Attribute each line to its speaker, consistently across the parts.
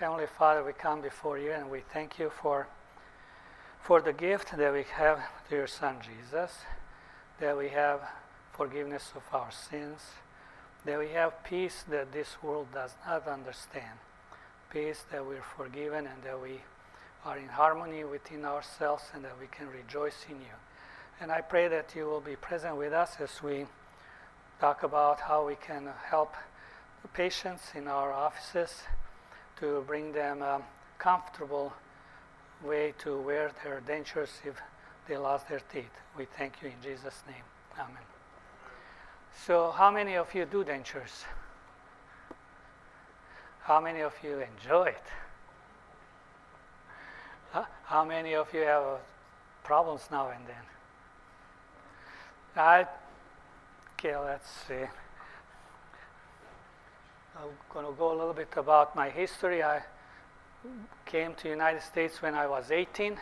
Speaker 1: Heavenly Father, we come before you and we thank you for, for the gift that we have to your Son Jesus, that we have forgiveness of our sins, that we have peace that this world does not understand, peace that we're forgiven and that we are in harmony within ourselves and that we can rejoice in you. And I pray that you will be present with us as we talk about how we can help the patients in our offices to bring them a comfortable way to wear their dentures if they lost their teeth. We thank you in Jesus' name. Amen. So, how many of you do dentures? How many of you enjoy it? How many of you have problems now and then? I, okay, let's see. I'm going to go a little bit about my history. I came to United States when I was 18,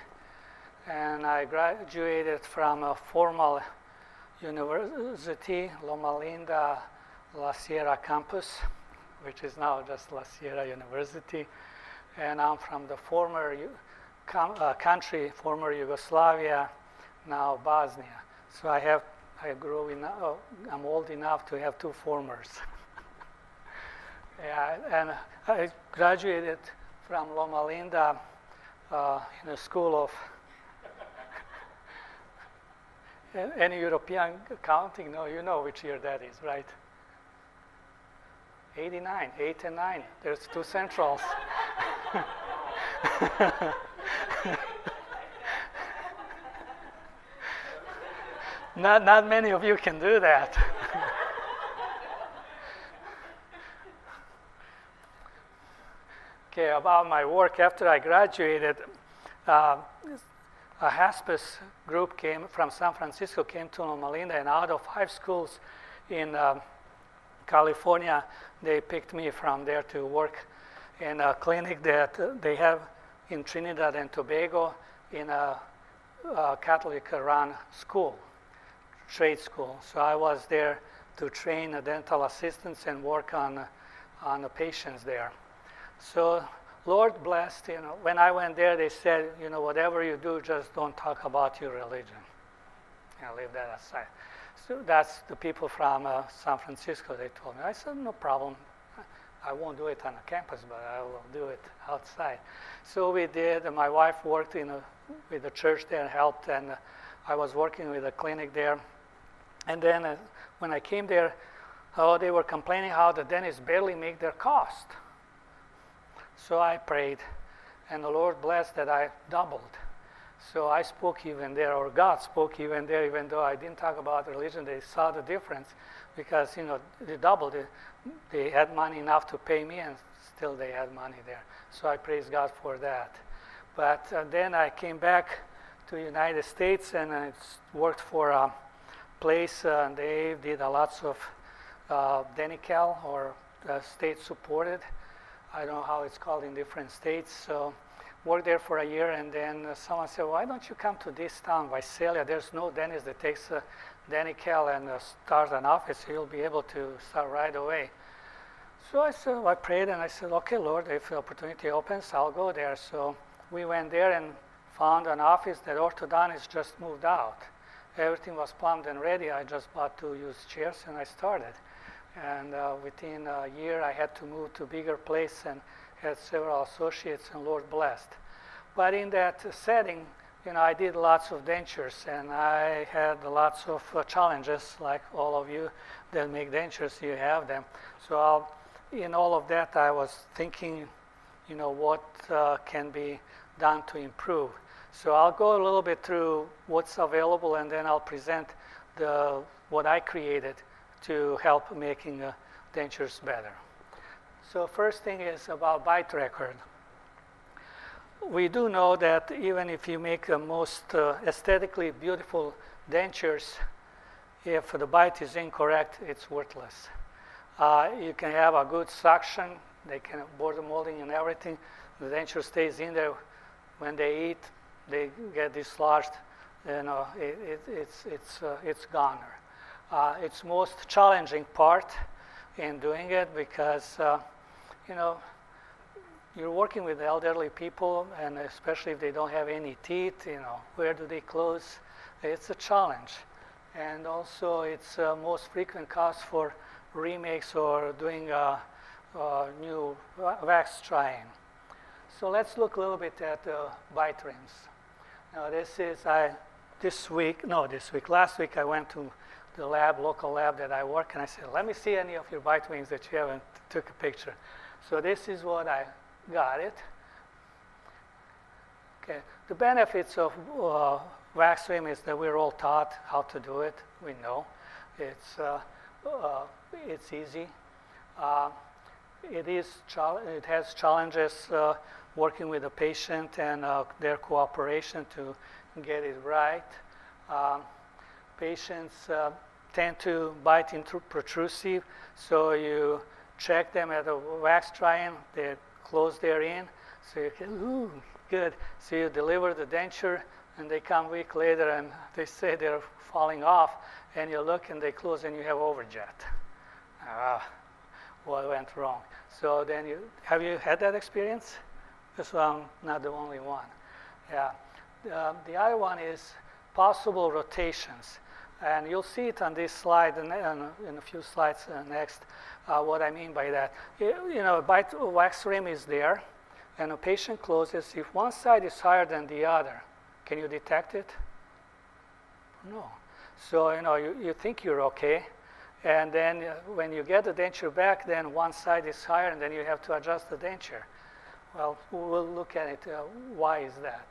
Speaker 1: and I graduated from a formal university, Loma Linda La Sierra campus, which is now just La Sierra University. And I'm from the former uh, country, former Yugoslavia, now Bosnia. So I have, I grew in, uh, I'm old enough to have two formers. yeah, and I graduated from Loma Linda uh, in a school of any European accounting? No, you know which year that is, right? 89, 8 and 9. There's two centrals. not, not many of you can do that. Okay, about my work after I graduated, uh, a hospice group came from San Francisco, came to Loma Linda, and out of five schools in uh, California, they picked me from there to work in a clinic that they have in Trinidad and Tobago in a, a Catholic run school, trade school. So I was there to train dental assistants and work on, on the patients there. So Lord blessed, you know, when I went there, they said, you know, whatever you do, just don't talk about your religion. I'll leave that aside. So that's the people from uh, San Francisco, they told me. I said, no problem. I won't do it on a campus, but I will do it outside. So we did. And my wife worked in a, with the church there and helped, and uh, I was working with a clinic there. And then uh, when I came there, oh, they were complaining how the dentists barely make their cost. So I prayed, and the Lord blessed that I doubled. So I spoke even there, or God spoke even there, even though I didn't talk about religion. They saw the difference because you know they doubled it. They had money enough to pay me, and still they had money there. So I praise God for that. But uh, then I came back to United States and I worked for a place. Uh, they did a lots of uh, Denti-Cal or uh, state supported I don't know how it's called in different states. So worked there for a year, and then uh, someone said, "Why don't you come to this town, Visalia? There's no dentist that takes uh, Denti-Cal and uh, starts an office. So You'll be able to start right away." So I said, I prayed, and I said, "Okay, Lord, if the opportunity opens, I'll go there." So we went there and found an office that orthodontist just moved out. Everything was plumbed and ready. I just bought two used chairs, and I started. And uh, within a year, I had to move to bigger place and had several associates, and Lord blessed. But in that setting, you know, I did lots of dentures, and I had lots of uh, challenges, like all of you that make dentures, you have them. So I'll, in all of that, I was thinking, you know, what uh, can be done to improve. So I'll go a little bit through what's available, and then I'll present the what I created to help making uh, dentures better. So first thing is about bite record. We do know that even if you make the most uh, aesthetically beautiful dentures, if the bite is incorrect, it's worthless. Uh, you can have a good suction, they can border molding and everything. The denture stays in there. When they eat, they get dislodged. You know, it, it, it's it's uh, it's gone uh, its most challenging part in doing it because uh, you know you're working with elderly people, and especially if they don't have any teeth, you know, where do they close? It's a challenge. And also, it's uh, most frequent cause for remakes or doing a, a new wax try-in. So let's look a little bit at the bite rims. Now, this is I this week, no, this week, last week I went to the lab, local lab that I work, and I said, let me see any of your bite wings that you haven't took a picture. So this is what I got it. Okay, the benefits of uh, wax rim is that we're all taught how to do it. We know it's uh, uh, it's easy. Uh, it is it has challenges uh, working with the patient and uh, their cooperation to get it right. Um, patients uh, tend to bite into protrusive, so you check them at a wax try-in, they close their in, so you can, ooh, good. So you deliver the denture, and they come a week later and they say they're falling off, and you look and they close and you have overjet. Ah, what went wrong? So then you, have you had that experience? This one, not the only one. Yeah. The other one is possible rotations. And you'll see it on this slide and in a few slides uh, next uh, what I mean by that. You, know, bite wax rim is there, and a patient closes. If one side is higher than the other, can you detect it? No. So, you know, you, you think you're okay, and then uh, when you get the denture back, then one side is higher, and then you have to adjust the denture. Well, we'll look at it. Uh, why is that?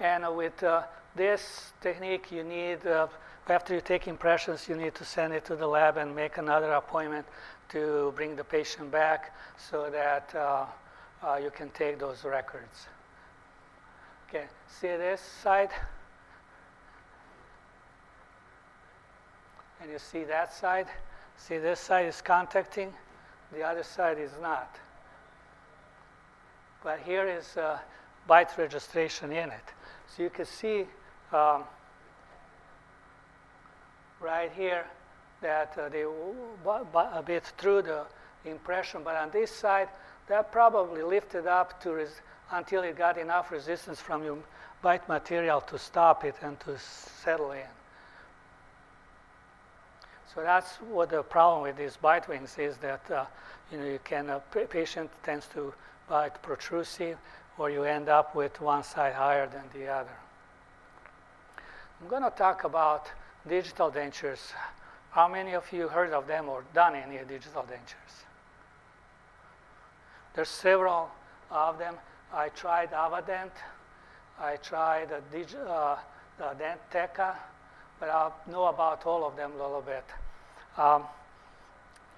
Speaker 1: And with uh, this technique, you need, uh, after you take impressions, you need to send it to the lab and make another appointment to bring the patient back so that uh, uh, you can take those records. Okay, see this side? And you see that side? See, this side is contacting, the other side is not. But here is uh, bite registration in it. So you can see um, right here that uh, they a bit through the impression, but on this side, that probably lifted up to until it got enough resistance from your bite material to stop it and to settle in. So that's what the problem with these bite wings is that uh, you know you can a uh, patient tends to bite protrusive, or you end up with one side higher than the other. I'm going to talk about digital dentures. How many of you heard of them or done any digital dentures? There's several of them. I tried Avadent. I tried uh, the Dentca, but I'll know about all of them a little bit. Um,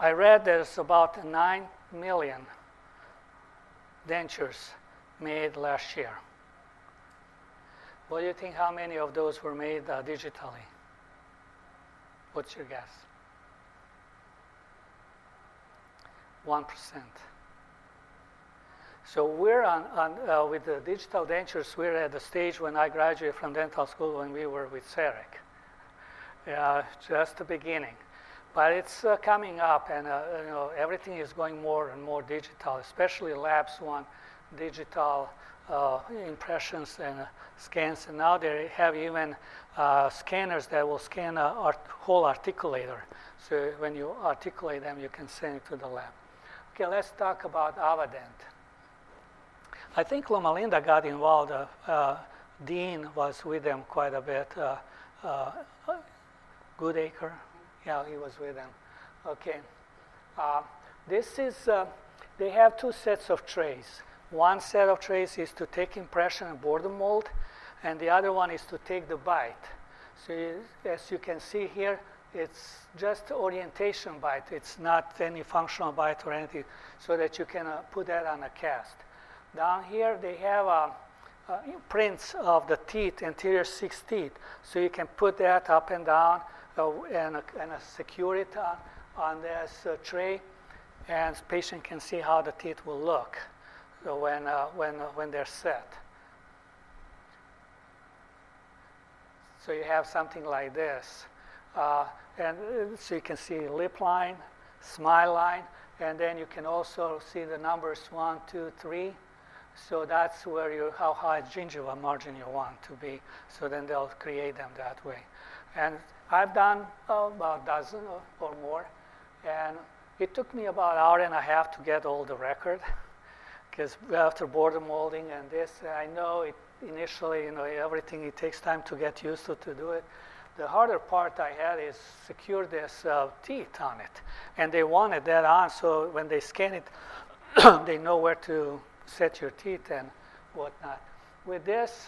Speaker 1: I read there's about 9 million dentures made last year. What do you think how many of those were made uh, digitally? What's your guess? 1%. So we're on, on uh, with the digital dentures, we're at the stage when I graduated from dental school when we were with CEREC. Just the beginning. But it's uh, coming up, and uh, you know everything is going more and more digital. Especially labs want digital uh, impressions and uh, scans, and now they have even uh, scanners that will scan a art- whole articulator. So when you articulate them, you can send it to the lab. Okay, let's talk about Avadent. I think Loma Linda got involved. Uh, uh, Dean was with them quite a bit. Goodacre, yeah, he was with them. Okay, this is. they have two sets of trays. One set of trays is to take impression and the mold, and the other one is to take the bite. So you, as you can see here, it's just orientation bite. It's not any functional bite or anything, so that you can uh, put that on a cast. Down here, they have uh, uh, prints of the teeth, anterior six teeth, so you can put that up and down uh, and, and secure it on, on this tray, and patient can see how the teeth will look when, uh, when, uh, when they're set. So you have something like this. Uh, and uh, so you can see lip line, smile line, and then you can also see the numbers one, two, three. So that's where you how high gingiva margin you want to be. So then they'll create them that way. And I've done uh, about a dozen or, or more, and it took me about an hour and a half to get all the record because after border molding and this, I know it initially, you know, everything, it takes time to get used to to do it. The harder part I had is secure this uh, teeth on it. And they wanted that on, so when they scan it, they know where to set your teeth and whatnot. With this,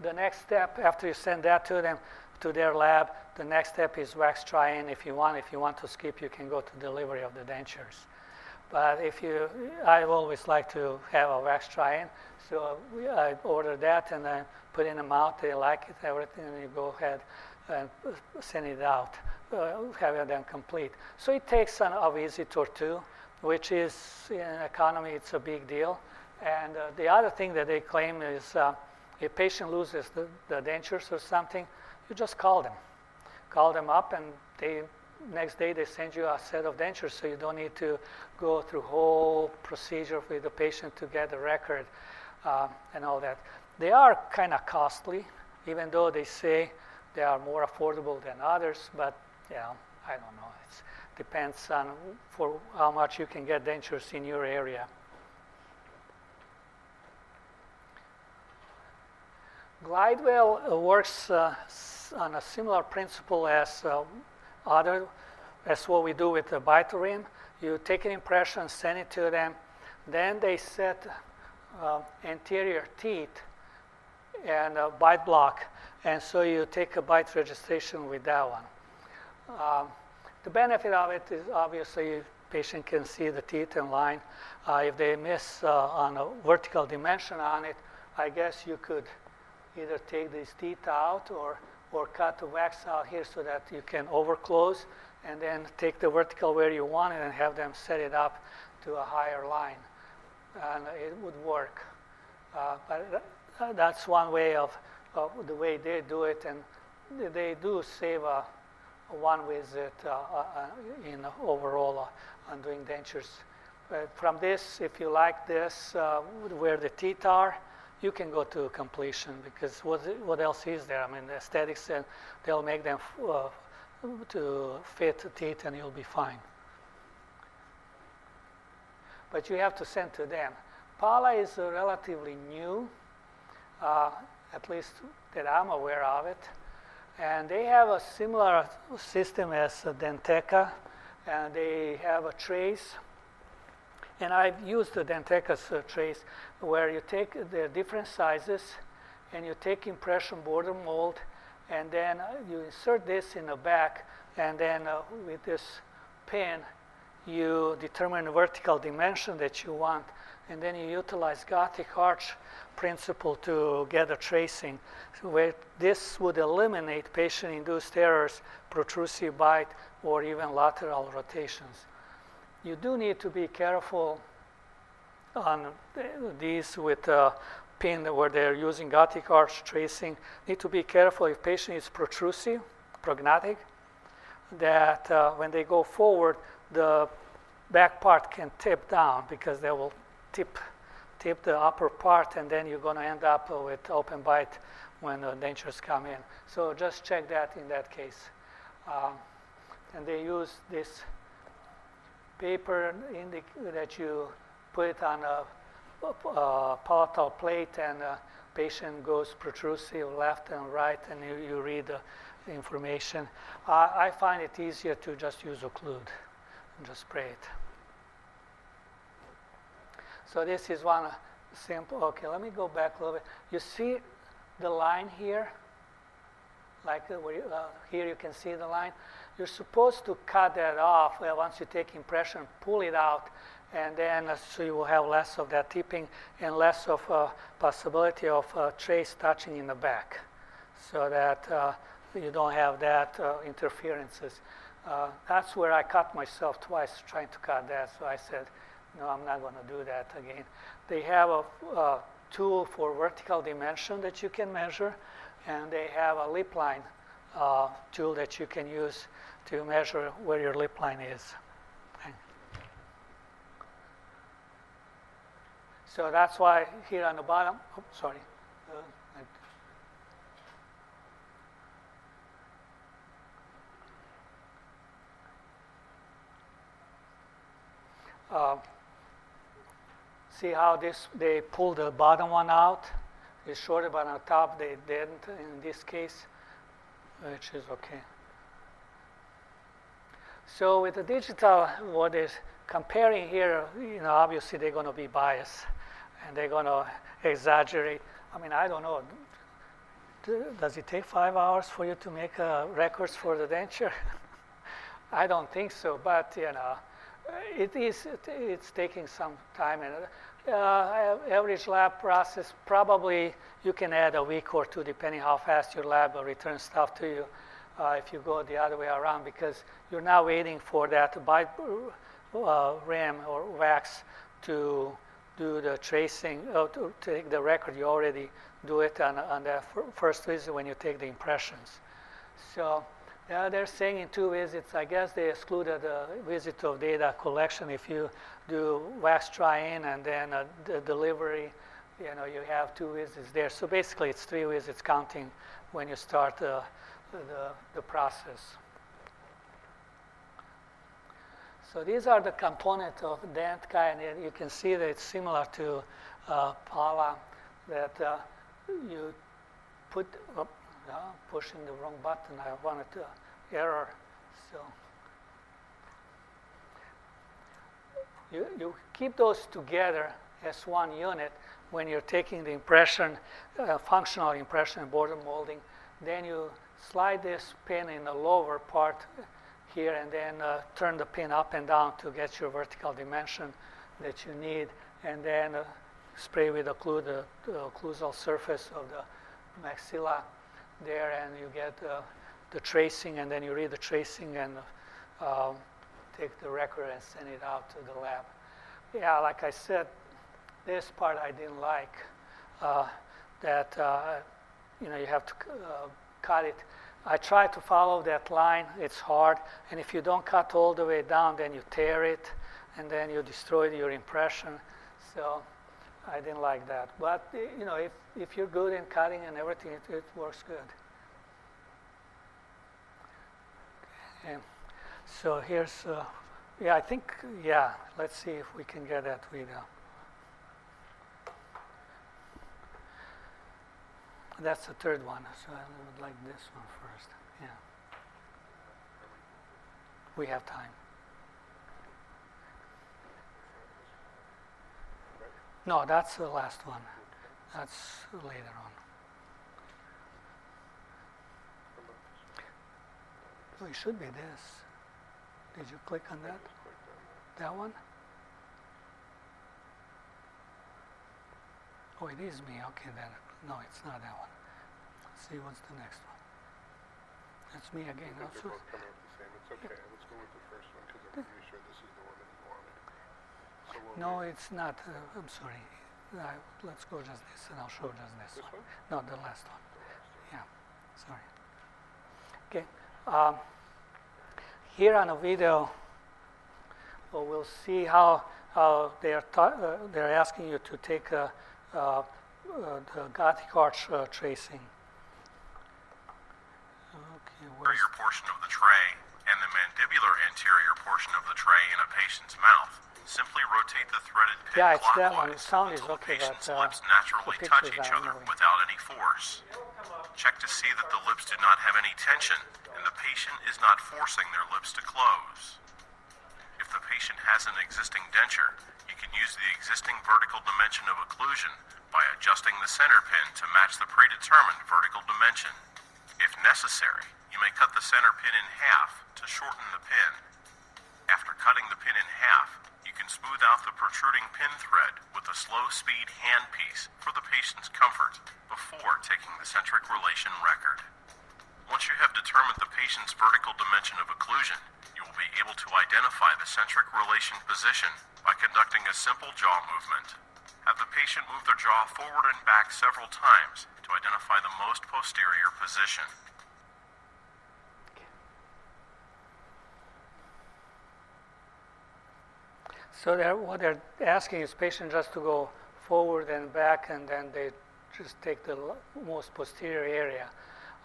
Speaker 1: the next step after you send that to them, to their lab, the next step is wax try-in. If you want, if you want to skip, you can go to delivery of the dentures. But if you, I always like to have a wax try-in, so I order that and I put in the mouth. They like it, everything, and you go ahead and send it out, uh, having them complete. So it takes an, a visit or two, which is in economy, it's a big deal. And uh, the other thing that they claim is uh, if a patient loses the, the dentures or something, you just call them. Call them up, and they next day they send you a set of dentures, so you don't need to go through whole procedure with the patient to get the record uh, and all that. They are kind of costly, even though they say they are more affordable than others. But yeah, I don't know. It depends on for how much you can get dentures in your area. Glidewell works uh, on a similar principle as uh, other, that's what we do with the Bitorin. You take an impression, send it to them, then they set uh, anterior teeth and a bite block, and so you take a bite registration with that one. Um, the benefit of it is obviously patient can see the teeth in line. Uh, if they miss uh, on a vertical dimension on it, I guess you could either take these teeth out or, or cut the wax out here so that you can overclose and then take the vertical where you want it and have them set it up to a higher line. And it would work. Uh, but that's one way of, of, the way they do it, and they do save a, a one visit uh, uh, in overall uh, on doing dentures. But from this, if you like this, uh, where the teeth are, you can go to completion because what, what else is there? I mean, the aesthetics, and they'll make them uh, to fit teeth and you'll be fine. But you have to send to them. Pala is relatively new, uh, at least that I'm aware of it. And they have a similar system as Dentca, and they have a trace and I've used the Dentca's uh, trace where you take the different sizes and you take impression border mold and then uh, you insert this in the back and then uh, with this pin you determine the vertical dimension that you want and then you utilize Gothic arch principle to get a tracing. So where this would eliminate patient-induced errors, protrusive bite, or even lateral rotations. You do need to be careful on these with a pin where they're using Gothic arch tracing. Need to be careful if patient is protrusive, prognathic, that uh, when they go forward, the back part can tip down because they will tip, tip the upper part, and then you're going to end up with open bite when the dentures come in. So just check that in that case. Um, and they use this paper that you put it on a, a palatal plate and the patient goes protrusive left and right and you, you read the information. Uh, I find it easier to just use occlude and just spray it. So this is one simple, okay, let me go back a little bit. You see the line here? Like uh, you, uh, here you can see the line. You're supposed to cut that off well, once you take impression, pull it out, and then uh, so you will have less of that tipping and less of a possibility of a trace touching in the back, so that uh, you don't have that uh, interferences. Uh, that's where I cut myself twice trying to cut that. So I said, no, I'm not going to do that again. They have a, a tool for vertical dimension that you can measure, and they have a lip line uh, tool that you can use to measure where your lip line is. Okay. So that's why here on the bottom, sorry. Uh, see how this they pull the bottom one out? It's shorter, but on top they didn't in this case, which is okay. So with the digital, what is comparing here, you know, obviously they're going to be biased and they're going to exaggerate. I mean, I don't know. Does it take five hours for you to make uh, records for the denture? I don't think so, but you know, it is. It's taking some time, and uh, average lab process probably you can add a week or two, depending how fast your lab will return stuff to you. Uh, if you go the other way around, because you're now waiting for that bite uh, RAM or wax to do the tracing, uh, to take the record, you already do it on, on the first visit when you take the impressions. So yeah, they're saying in two visits, I guess they excluded the visit of data collection. If you do wax try-in and then uh, the delivery, you know, you have two visits there. So basically it's three visits counting when you start uh, the, the process. So these are the components of Dentca, and you can see that it's similar to uh, that uh, you put, oh, no, pushing the wrong button, I wanted to, error, so. You, you keep those together as one unit when you're taking the impression, uh, functional impression border molding. Then you slide this pin in the lower part here and then uh, turn the pin up and down to get your vertical dimension that you need and then uh, spray with occlu the, the occlusal surface of the maxilla there and you get uh, the tracing and then you read the tracing and um, take the record and send it out to the lab. Yeah, like I said, this part I didn't like, uh, that uh, you know you have to uh, cut it I try to follow that line. It's hard. And if you don't cut all the way down, then you tear it and then you destroy your impression. So I didn't like that. But, you know, if, if you're good in cutting and everything, it, it works good. Okay. So here's, uh, yeah, I think, yeah, let's see if we can get that video. That's the third one, so I would like this one first. Yeah. We have time. No, that's the last one. That's later on. Oh, it should be this. Did you click on that? That one? Oh, it is me. Okay, then. No, it's not that one. Let's see what's the next one. That's me again.
Speaker 2: I think they're both coming out the same. It's okay. Let's go with the first one because I'm pretty sure this is the one that you wanted. So we'll
Speaker 1: No,
Speaker 2: wait.
Speaker 1: it's not. Uh, I'm sorry. I, let's go just this, and I'll show just this,
Speaker 2: This one?
Speaker 1: No, the last one. Yeah, sorry. Okay. Um, here on a video, well, we'll see how, how they are ta- uh, they're asking you to take a, the Gothic arch uh, tracing. Okay, where's
Speaker 3: anterior portion of the tray and the mandibular anterior portion of the tray in a patient's mouth. Simply rotate the threaded pin
Speaker 1: Yeah, it's that one. The sound is okay,
Speaker 3: the patient's
Speaker 1: but, uh,
Speaker 3: lips naturally touch each other
Speaker 1: annoying.
Speaker 3: without any force. Check to see that the lips do not have any tension and the patient is not forcing their lips to close. If the patient has an existing denture, you can use the existing vertical dimension of occlusion by adjusting the center pin to match the predetermined vertical dimension. If necessary, you may cut the center pin in half to shorten the pin. After cutting the pin in half, you can smooth out the protruding pin thread with a slow speed handpiece for the patient's comfort before taking the centric relation record. Once you have determined the patient's vertical dimension of occlusion, you will be able to identify the centric relation position by conducting a simple jaw movement. Have the patient move their jaw forward and back several times to identify the most posterior position.
Speaker 1: So they're, what they're asking is patient just to go forward and back, and then they just take the most posterior area.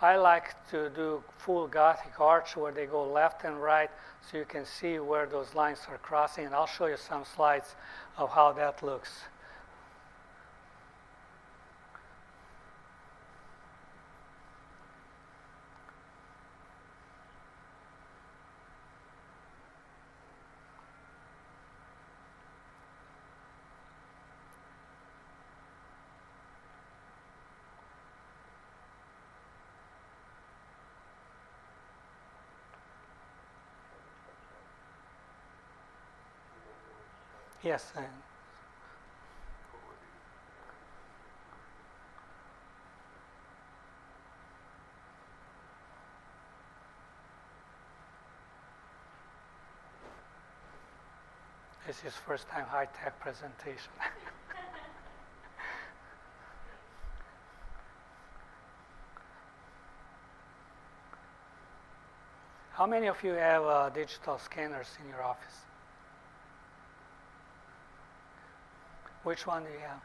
Speaker 1: I like to do full Gothic arch where they go left and right so you can see where those lines are crossing, and I'll show you some slides of how that looks. Yes. This is first time high tech presentation. How many of you have uh, digital scanners in your office? Which one do you have?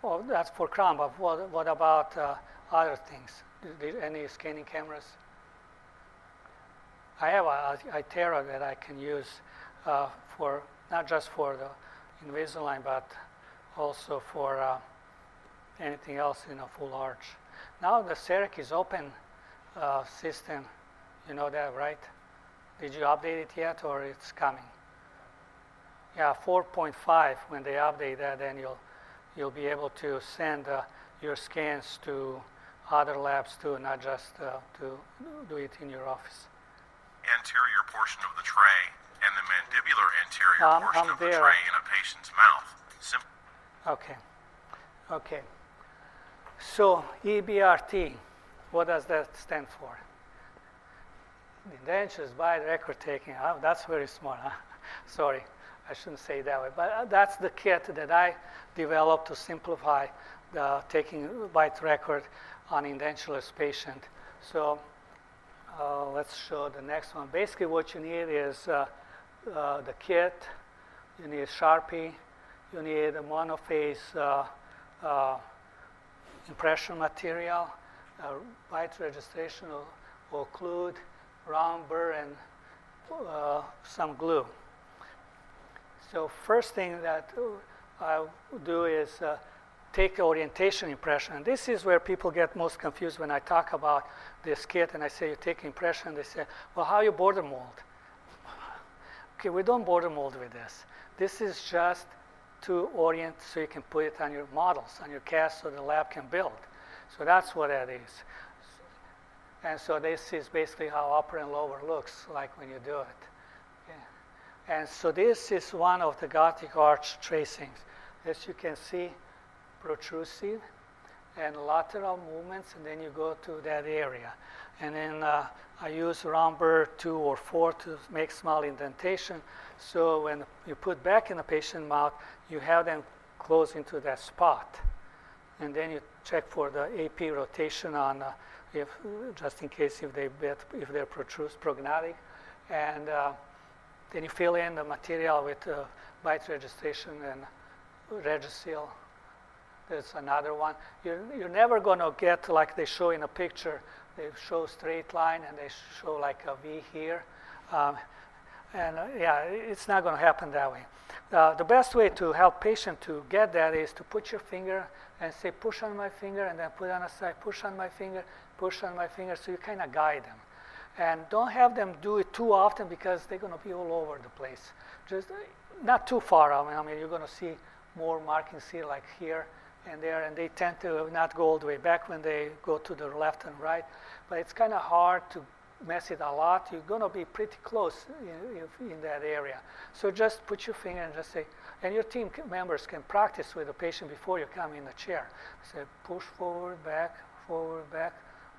Speaker 1: Well, that's for Crown, but what, what about uh, other things? Do, do any scanning cameras? I have a, a iTero that I can use uh, for not just for the Invisalign, but also for uh, anything else in a full arch. Now the CEREC is open uh, system. You know that, right? Did you update it yet, or it's coming? Yeah, 4.5. When they update that, then you'll you'll be able to send uh, your scans to other labs too, not just uh, to do it in your office.
Speaker 3: Anterior portion of the tray and the mandibular anterior
Speaker 1: Um,
Speaker 3: portion
Speaker 1: I'm
Speaker 3: of the tray in a patient's mouth. Sim-
Speaker 1: Okay. Okay. So EBRT, what does that stand for? Indentures by record taking. Oh, that's very smart. Huh? Sorry, I shouldn't say it that way. But uh, that's the kit that I developed to simplify the taking bite record on edentulous patient. So uh, let's show the next one. Basically, what you need is uh, uh, the kit. You need Sharpie. You need a monophase uh, uh, impression material. Bite registration will, include round burr and some glue. So first thing that uh, I do is uh, take orientation impression. This is where people get most confused when I talk about this kit and I say you take impression. They say, well, how you border mold? Okay, we don't border mold with this. This is just to orient so you can put it on your models, on your cast so the lab can build. So that's what that is. And so this is basically how upper and lower looks like when you do it. And so this is one of the Gothic arch tracings. As you can see, protrusive and lateral movements, and then you go to that area. And then uh, I use burr two or four to make small indentation. So when you put back in the patient mouth, you have them close into that spot. And then you check for the AP rotation on, uh, if just in case if they bet, if they're protrus prognathic, and uh, then you fill in the material with uh, bite registration and Regisil. There's another one. You're, you're never going to get like they show in a picture. They show straight line and they show like a V here. Um, and uh, yeah, it's not going to happen that way. Uh, the best way to help patient to get that is to put your finger and say push on my finger and then put on a side, push on my finger, push on my finger, so you kind of guide them. And don't have them do it too often because they're going to be all over the place. Just uh, not too far. I mean, I mean you're going to see more markings here, like here and there, and they tend to not go all the way back when they go to the left and right. But it's kind of hard to mess it a lot. You're going to be pretty close in, in, that area. So just put your finger and just say, and your team members can practice with the patient before you come in the chair. Say, push forward, back, forward, back.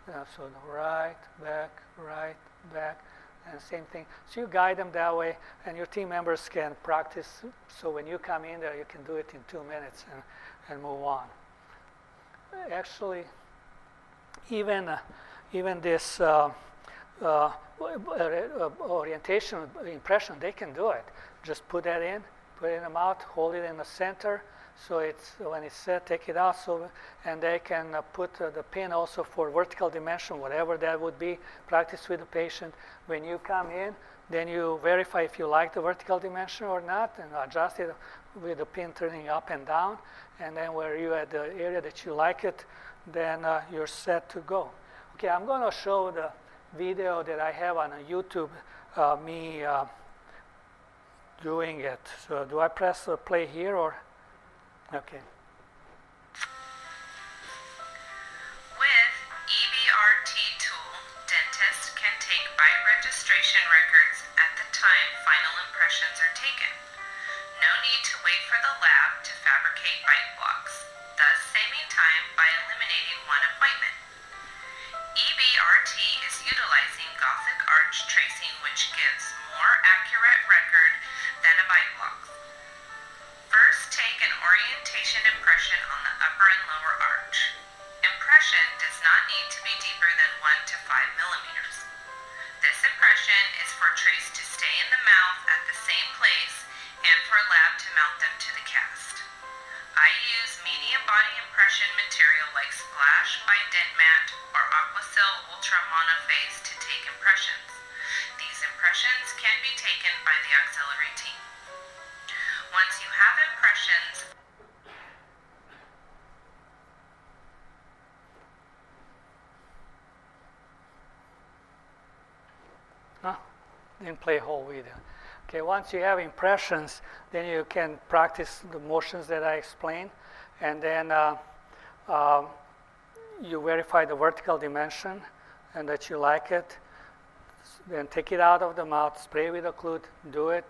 Speaker 1: Uh, so right, back, right, back, and same thing. So you guide them that way, and your team members can practice. So when you come in there, you can do it in two minutes and, and move on. Actually, even uh, even this uh, uh, orientation impression, they can do it. Just put that in, put it in the mouth, hold it in the center. So it's when it's set, take it out. So and they can uh, put uh, the pin also for vertical dimension, whatever that would be. Practice with the patient. When you come in, then you verify if you like the vertical dimension or not, and adjust it with the pin turning up and down. And then where you at the area that you like it, then uh, you're set to go. Okay, I'm going to show the video that I have on YouTube, uh, me uh, doing it. So do I press play here or? Okay.
Speaker 4: With EBRT tool, dentists can take bite registration records at the time final impressions are taken. No need to wait for the lab to fabricate bite blocks, thus saving time by eliminating one appointment. EBRT is utilizing Gothic arch tracing which gives more accurate record than a bite block. Orientation impression on the upper and lower arch. Impression does not need to be deeper than 1 to 5 millimeters. This impression is for trace to stay in the mouth at the same place and for lab to mount them to the cast. I use medium body impression material like Splash by DenMat or Aquasil Ultra Monophase to take impressions. These impressions can be taken by the auxiliary team. Once you have impressions,
Speaker 1: Huh? Didn't play whole video. Okay, once you have impressions, then you can practice the motions that I explained, and then uh, um, you verify the vertical dimension and that you like it. Then take it out of the mouth, spray with occlude, do it.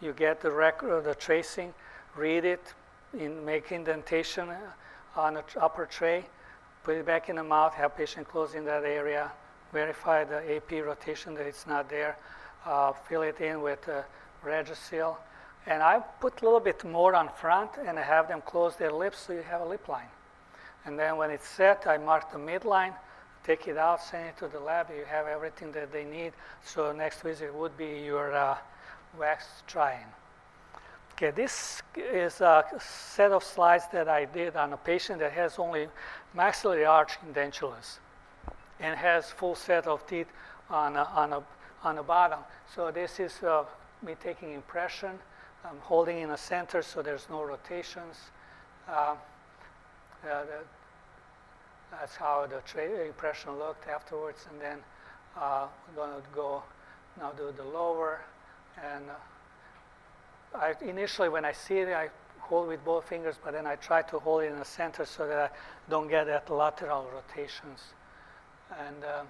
Speaker 1: You get the record, of the tracing, read it, in make indentation on the upper tray, put it back in the mouth, have patient close in that area, verify the AP rotation that it's not there, uh, fill it in with uh, Regisil. And I put a little bit more on front and I have them close their lips so you have a lip line. And then when it's set, I mark the midline, take it out, send it to the lab. You have everything that they need. So next visit would be your uh, wax try-in. Okay, this is a set of slides that I did on a patient that has only maxillary arch edentulous and has full set of teeth on a, on a, on the bottom. So this is uh, me taking impression. I'm holding in the center so there's no rotations. Uh, uh, that's how the tra- impression looked afterwards. And then we're going to go now do the lower. And uh, I, initially, when I see it, I hold with both fingers, but then I try to hold it in the center so that I don't get that lateral rotations. And uh,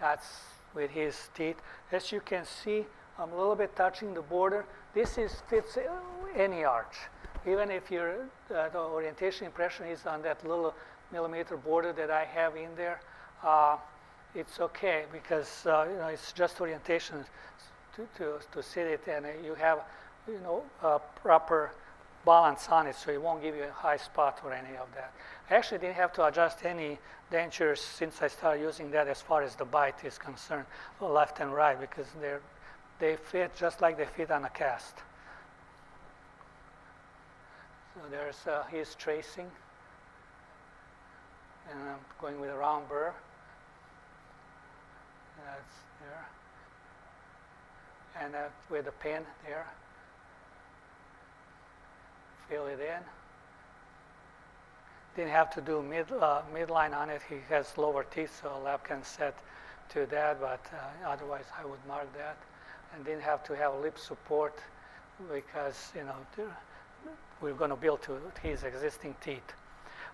Speaker 1: that's with his teeth. As you can see, I'm a little bit touching the border. This is fits any arch. Even if your uh, the orientation impression is on that little millimeter border that I have in there, uh, it's okay because uh, you know it's just orientation to, to, to sit it and you have you know proper balance on it so it won't give you a high spot or any of that. I actually didn't have to adjust any dentures since I started using that as far as the bite is concerned, left and right, because they're, they fit just like they fit on a cast. So there's uh, his tracing, and I'm going with a round burr. That's there. And uh, with a pin there, fill it in. Didn't have to do mid uh, midline on it. He has lower teeth, so lab can set to that. But uh, otherwise, I would mark that, and didn't have to have lip support because you know we're going to build to his existing teeth.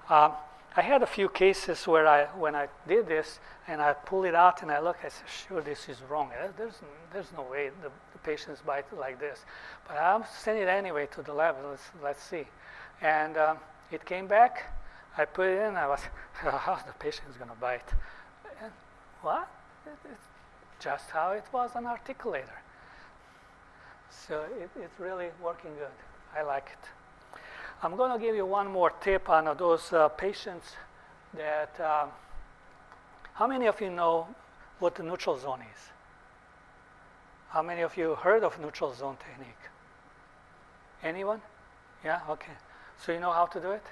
Speaker 1: Um, I had a few cases where I, when I did this and I pulled it out and I look, I said, sure, this is wrong. There's, there's no way the patients bite like this. But I'll send it anyway to the lab. Let's, let's see. And um, it came back. I put it in. I was, how's the patient going to bite? And what? It, it's just how it was an articulator. So it, it's really working good. I like it. I'm going to give you one more tip on those uh, patients that. Uh, how many of you know what the neutral zone is? How many of you heard of neutral zone technique? Anyone? Yeah, okay. So you know how to do it?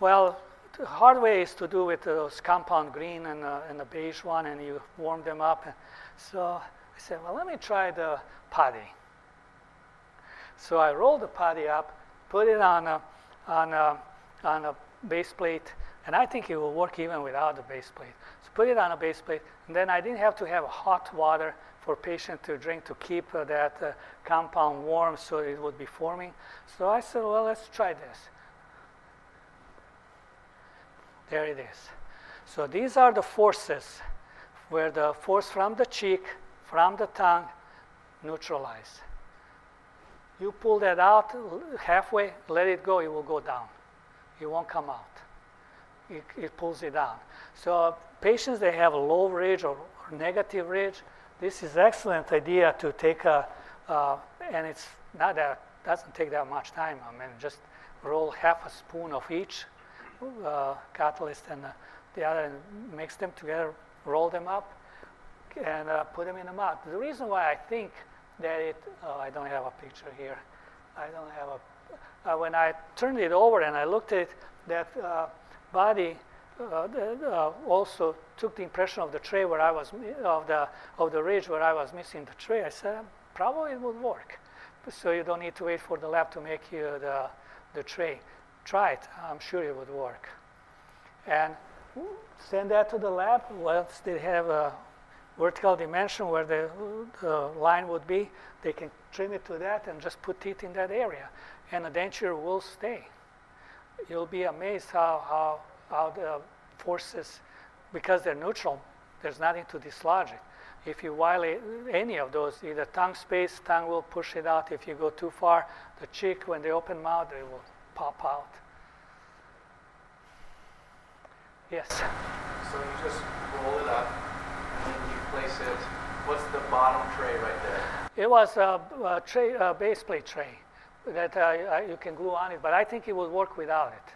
Speaker 1: Well, the hard way is to do with those compound green and, uh, and the beige one, and you warm them up. So I said, well, let me try the putty. So I rolled the putty up, put it on a, on a, on a base plate, and I think it will work even without the base plate. So put it on a base plate, and then I didn't have to have hot water for patient to drink to keep uh, that uh, compound warm so it would be forming. So I said, well, let's try this. There it is. So these are the forces where the force from the cheek, from the tongue, neutralize. You pull that out halfway, let it go, it will go down. It won't come out. It, it pulls it down. So patients that have a low ridge or, or negative ridge, this is excellent idea to take a, uh, and it's not that, doesn't take that much time. I mean, just roll half a spoon of each uh, catalyst and uh, the other and mix them together, roll them up, and uh, put them in the mouth. The reason why I think that it, oh, I don't have a picture here. I don't have a, uh, when I turned it over and I looked at it, that uh, body uh, uh, also took the impression of the tray where I was, of the, of the ridge where I was missing the tray. I said, probably it would work. So you don't need to wait for the lab to make you the, the tray. Try it. I'm sure it would work. And send that to the lab. Once they have a vertical dimension where the, the line would be, they can trim it to that and just put it in that area. And the denture will stay. You'll be amazed how, how, how the forces, because they're neutral, there's nothing to dislodge it. If you violate any of those, either tongue space, tongue will push it out. If you go too far, the cheek, when they open mouth, they will pop out. Yes.
Speaker 5: So you just roll it up, and then you place it. What's the bottom tray right there?
Speaker 1: It was a, a tray, a base plate tray that uh, you can glue on it, but I think it would work without it.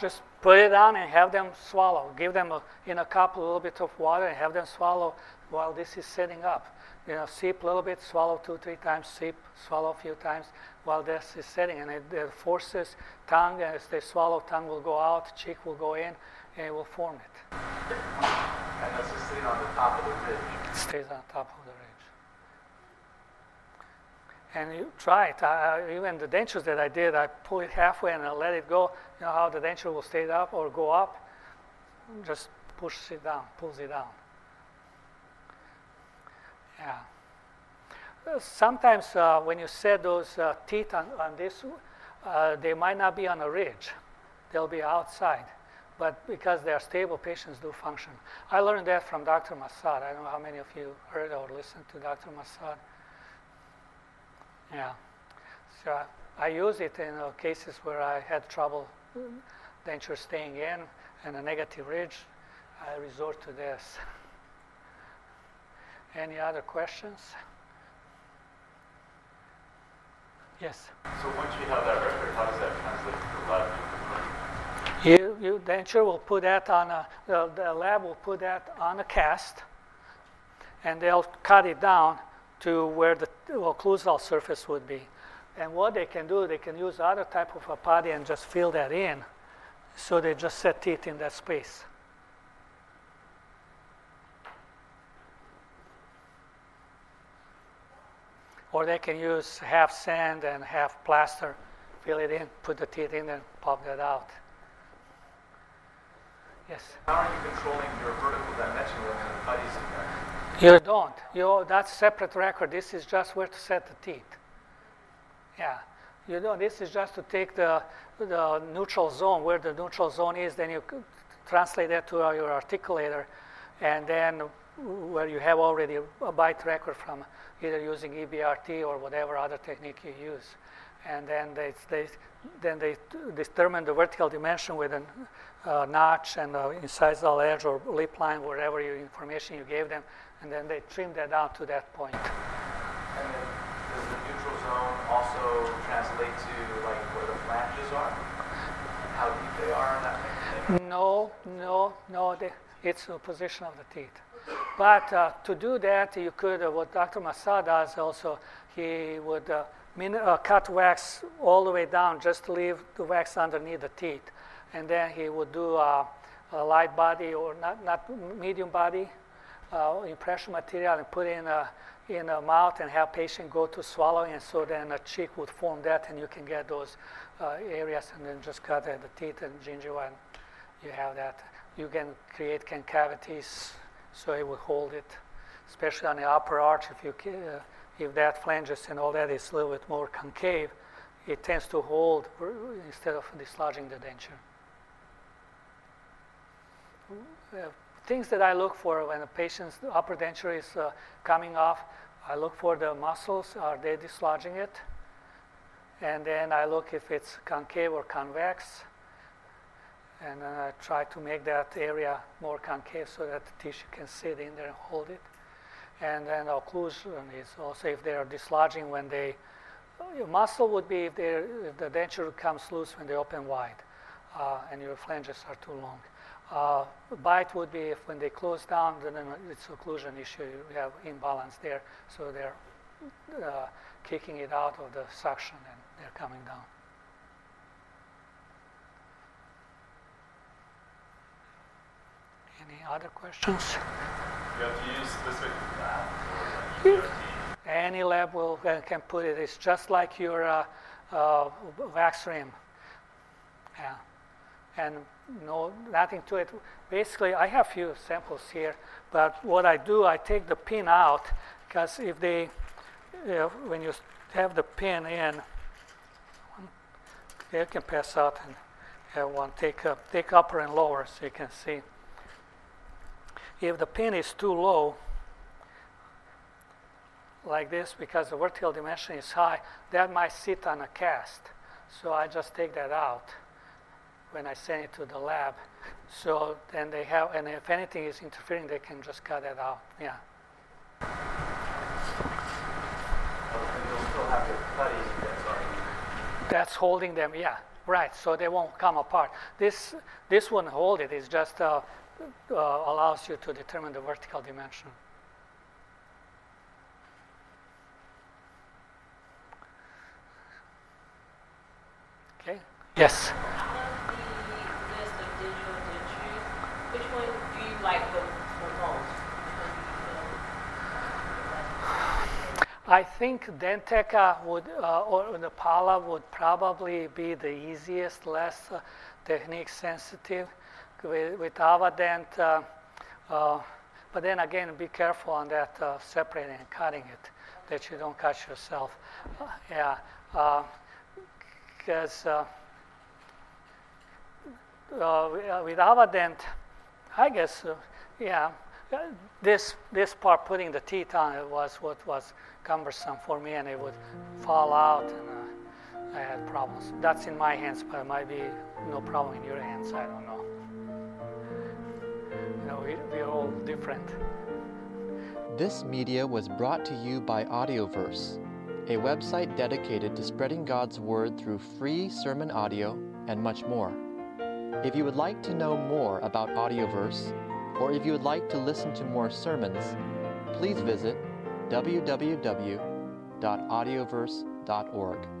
Speaker 1: Just put it on and have them swallow. Give them a, in a cup a little bit of water and have them swallow while this is setting up. You know, sip a little bit, swallow two, three times, sip, swallow a few times while this is setting. And it, it forces tongue, as they swallow, tongue will go out, cheek will go in, and it will form it.
Speaker 5: And that's just sitting on the top of the ridge.
Speaker 1: It stays on top of the. And you try it. I, even the dentures that I did, I pull it halfway and I let it go. You know how the denture will stay up or go up? Just push it down, pulls it down. Yeah. Sometimes uh, when you set those uh, teeth on, on this, uh, they might not be on a ridge. They'll be outside. But because they are stable, patients do function. I learned that from Dr. Massad. I don't know how many of you heard or listened to Dr. Massad. Yeah. So I use it in uh, cases where I had trouble denture staying in and a negative ridge. I resort to this. Any other questions? Yes.
Speaker 5: So once you have that record, how does that translate to the lab?
Speaker 1: You, you denture will put that on a, the, the lab will put that on a cast, and they'll cut it down to where the occlusal surface would be. And what they can do, they can use other type of a putty and just fill that in, so they just set teeth in that space. Or they can use half sand and half plaster, fill it in, put the teeth in, and pop that out. Yes.
Speaker 5: How are you controlling your vertical dimension when the putty's in there?
Speaker 1: You don't. You that's separate record. This is just where to set the teeth. Yeah. You don't. This is just to take the the neutral zone where the neutral zone is. Then you translate that to your articulator, and then where you have already a bite record from either using EBRT or whatever other technique you use. And then they, they, then they determine the vertical dimension with a uh, notch and uh, incisal edge or lip line, whatever information you gave them, and then they trim that down to that point.
Speaker 5: And then does the neutral zone also translate to like where the flanges are? How deep they are in that thing?
Speaker 1: No, no, no. They, it's the position of the teeth. But uh, to do that, you could, uh, what Dr. Massad does also, he would uh, min- uh, cut wax all the way down, just to leave the wax underneath the teeth. And then he would do uh, a light body or not, not medium body uh, impression material and put in a, in a mouth and have patient go to swallowing. And so then a cheek would form that, and you can get those uh, areas and then just cut the teeth and gingiva, and you have that. You can create concavities so it will hold it, especially on the upper arch. If you uh, if that flanges and all that is a little bit more concave, it tends to hold instead of dislodging the denture. Uh, things that I look for when a patient's upper denture is uh, coming off, I look for the muscles. Are they dislodging it? And then I look if it's concave or convex. And then I try to make that area more concave so that the tissue can sit in there and hold it. And then occlusion is also if they are dislodging when they, your muscle would be if, if the denture comes loose when they open wide uh, and your flanges are too long. Uh, bite would be if when they close down, then it's occlusion issue. You have imbalance there, so they're uh, kicking it out of the suction and they're coming down. Any other questions?
Speaker 5: You have to use specific lab or like
Speaker 1: Any lab will uh, can put it. It's just like your uh, uh, wax rim. Yeah, and no nothing to it. Basically, I have few samples here, but what I do, I take the pin out because if they, uh, when you have the pin in, you can pass out and have one take up, take upper and lower so you can see. If the pin is too low, like this because the vertical dimension is high, that might sit on a cast. So I just take that out when I send it to the lab. So then they have, and if anything is interfering, they can just cut that out. Yeah.
Speaker 5: That's
Speaker 1: holding them, yeah, right. So they won't come apart. This, this won't hold it. It just uh, uh, allows you to determine the vertical dimension. Okay. Yes.
Speaker 6: Out of the list of digital dentures, which one do you like the, the most? Which one do you feel
Speaker 1: I think Dentca would, uh, or the Pala would probably be the easiest, less uh, technique sensitive. With, with Avadent, uh, uh, but then again, be careful on that uh, separating and cutting it, that you don't cut yourself. Uh, yeah, because uh, with Avadent, I guess, yeah, this this part putting the teeth on it was what was cumbersome for me, and it would fall out, and uh, I had problems. That's in my hands, but it might be no problem in your hands. I don't know. You know, we, we're all different.
Speaker 7: This media was brought to you by Audioverse, a website dedicated to spreading God's Word through free sermon audio and much more. If you would like to know more about Audioverse, or if you would like to listen to more sermons, please visit www.audioverse.org.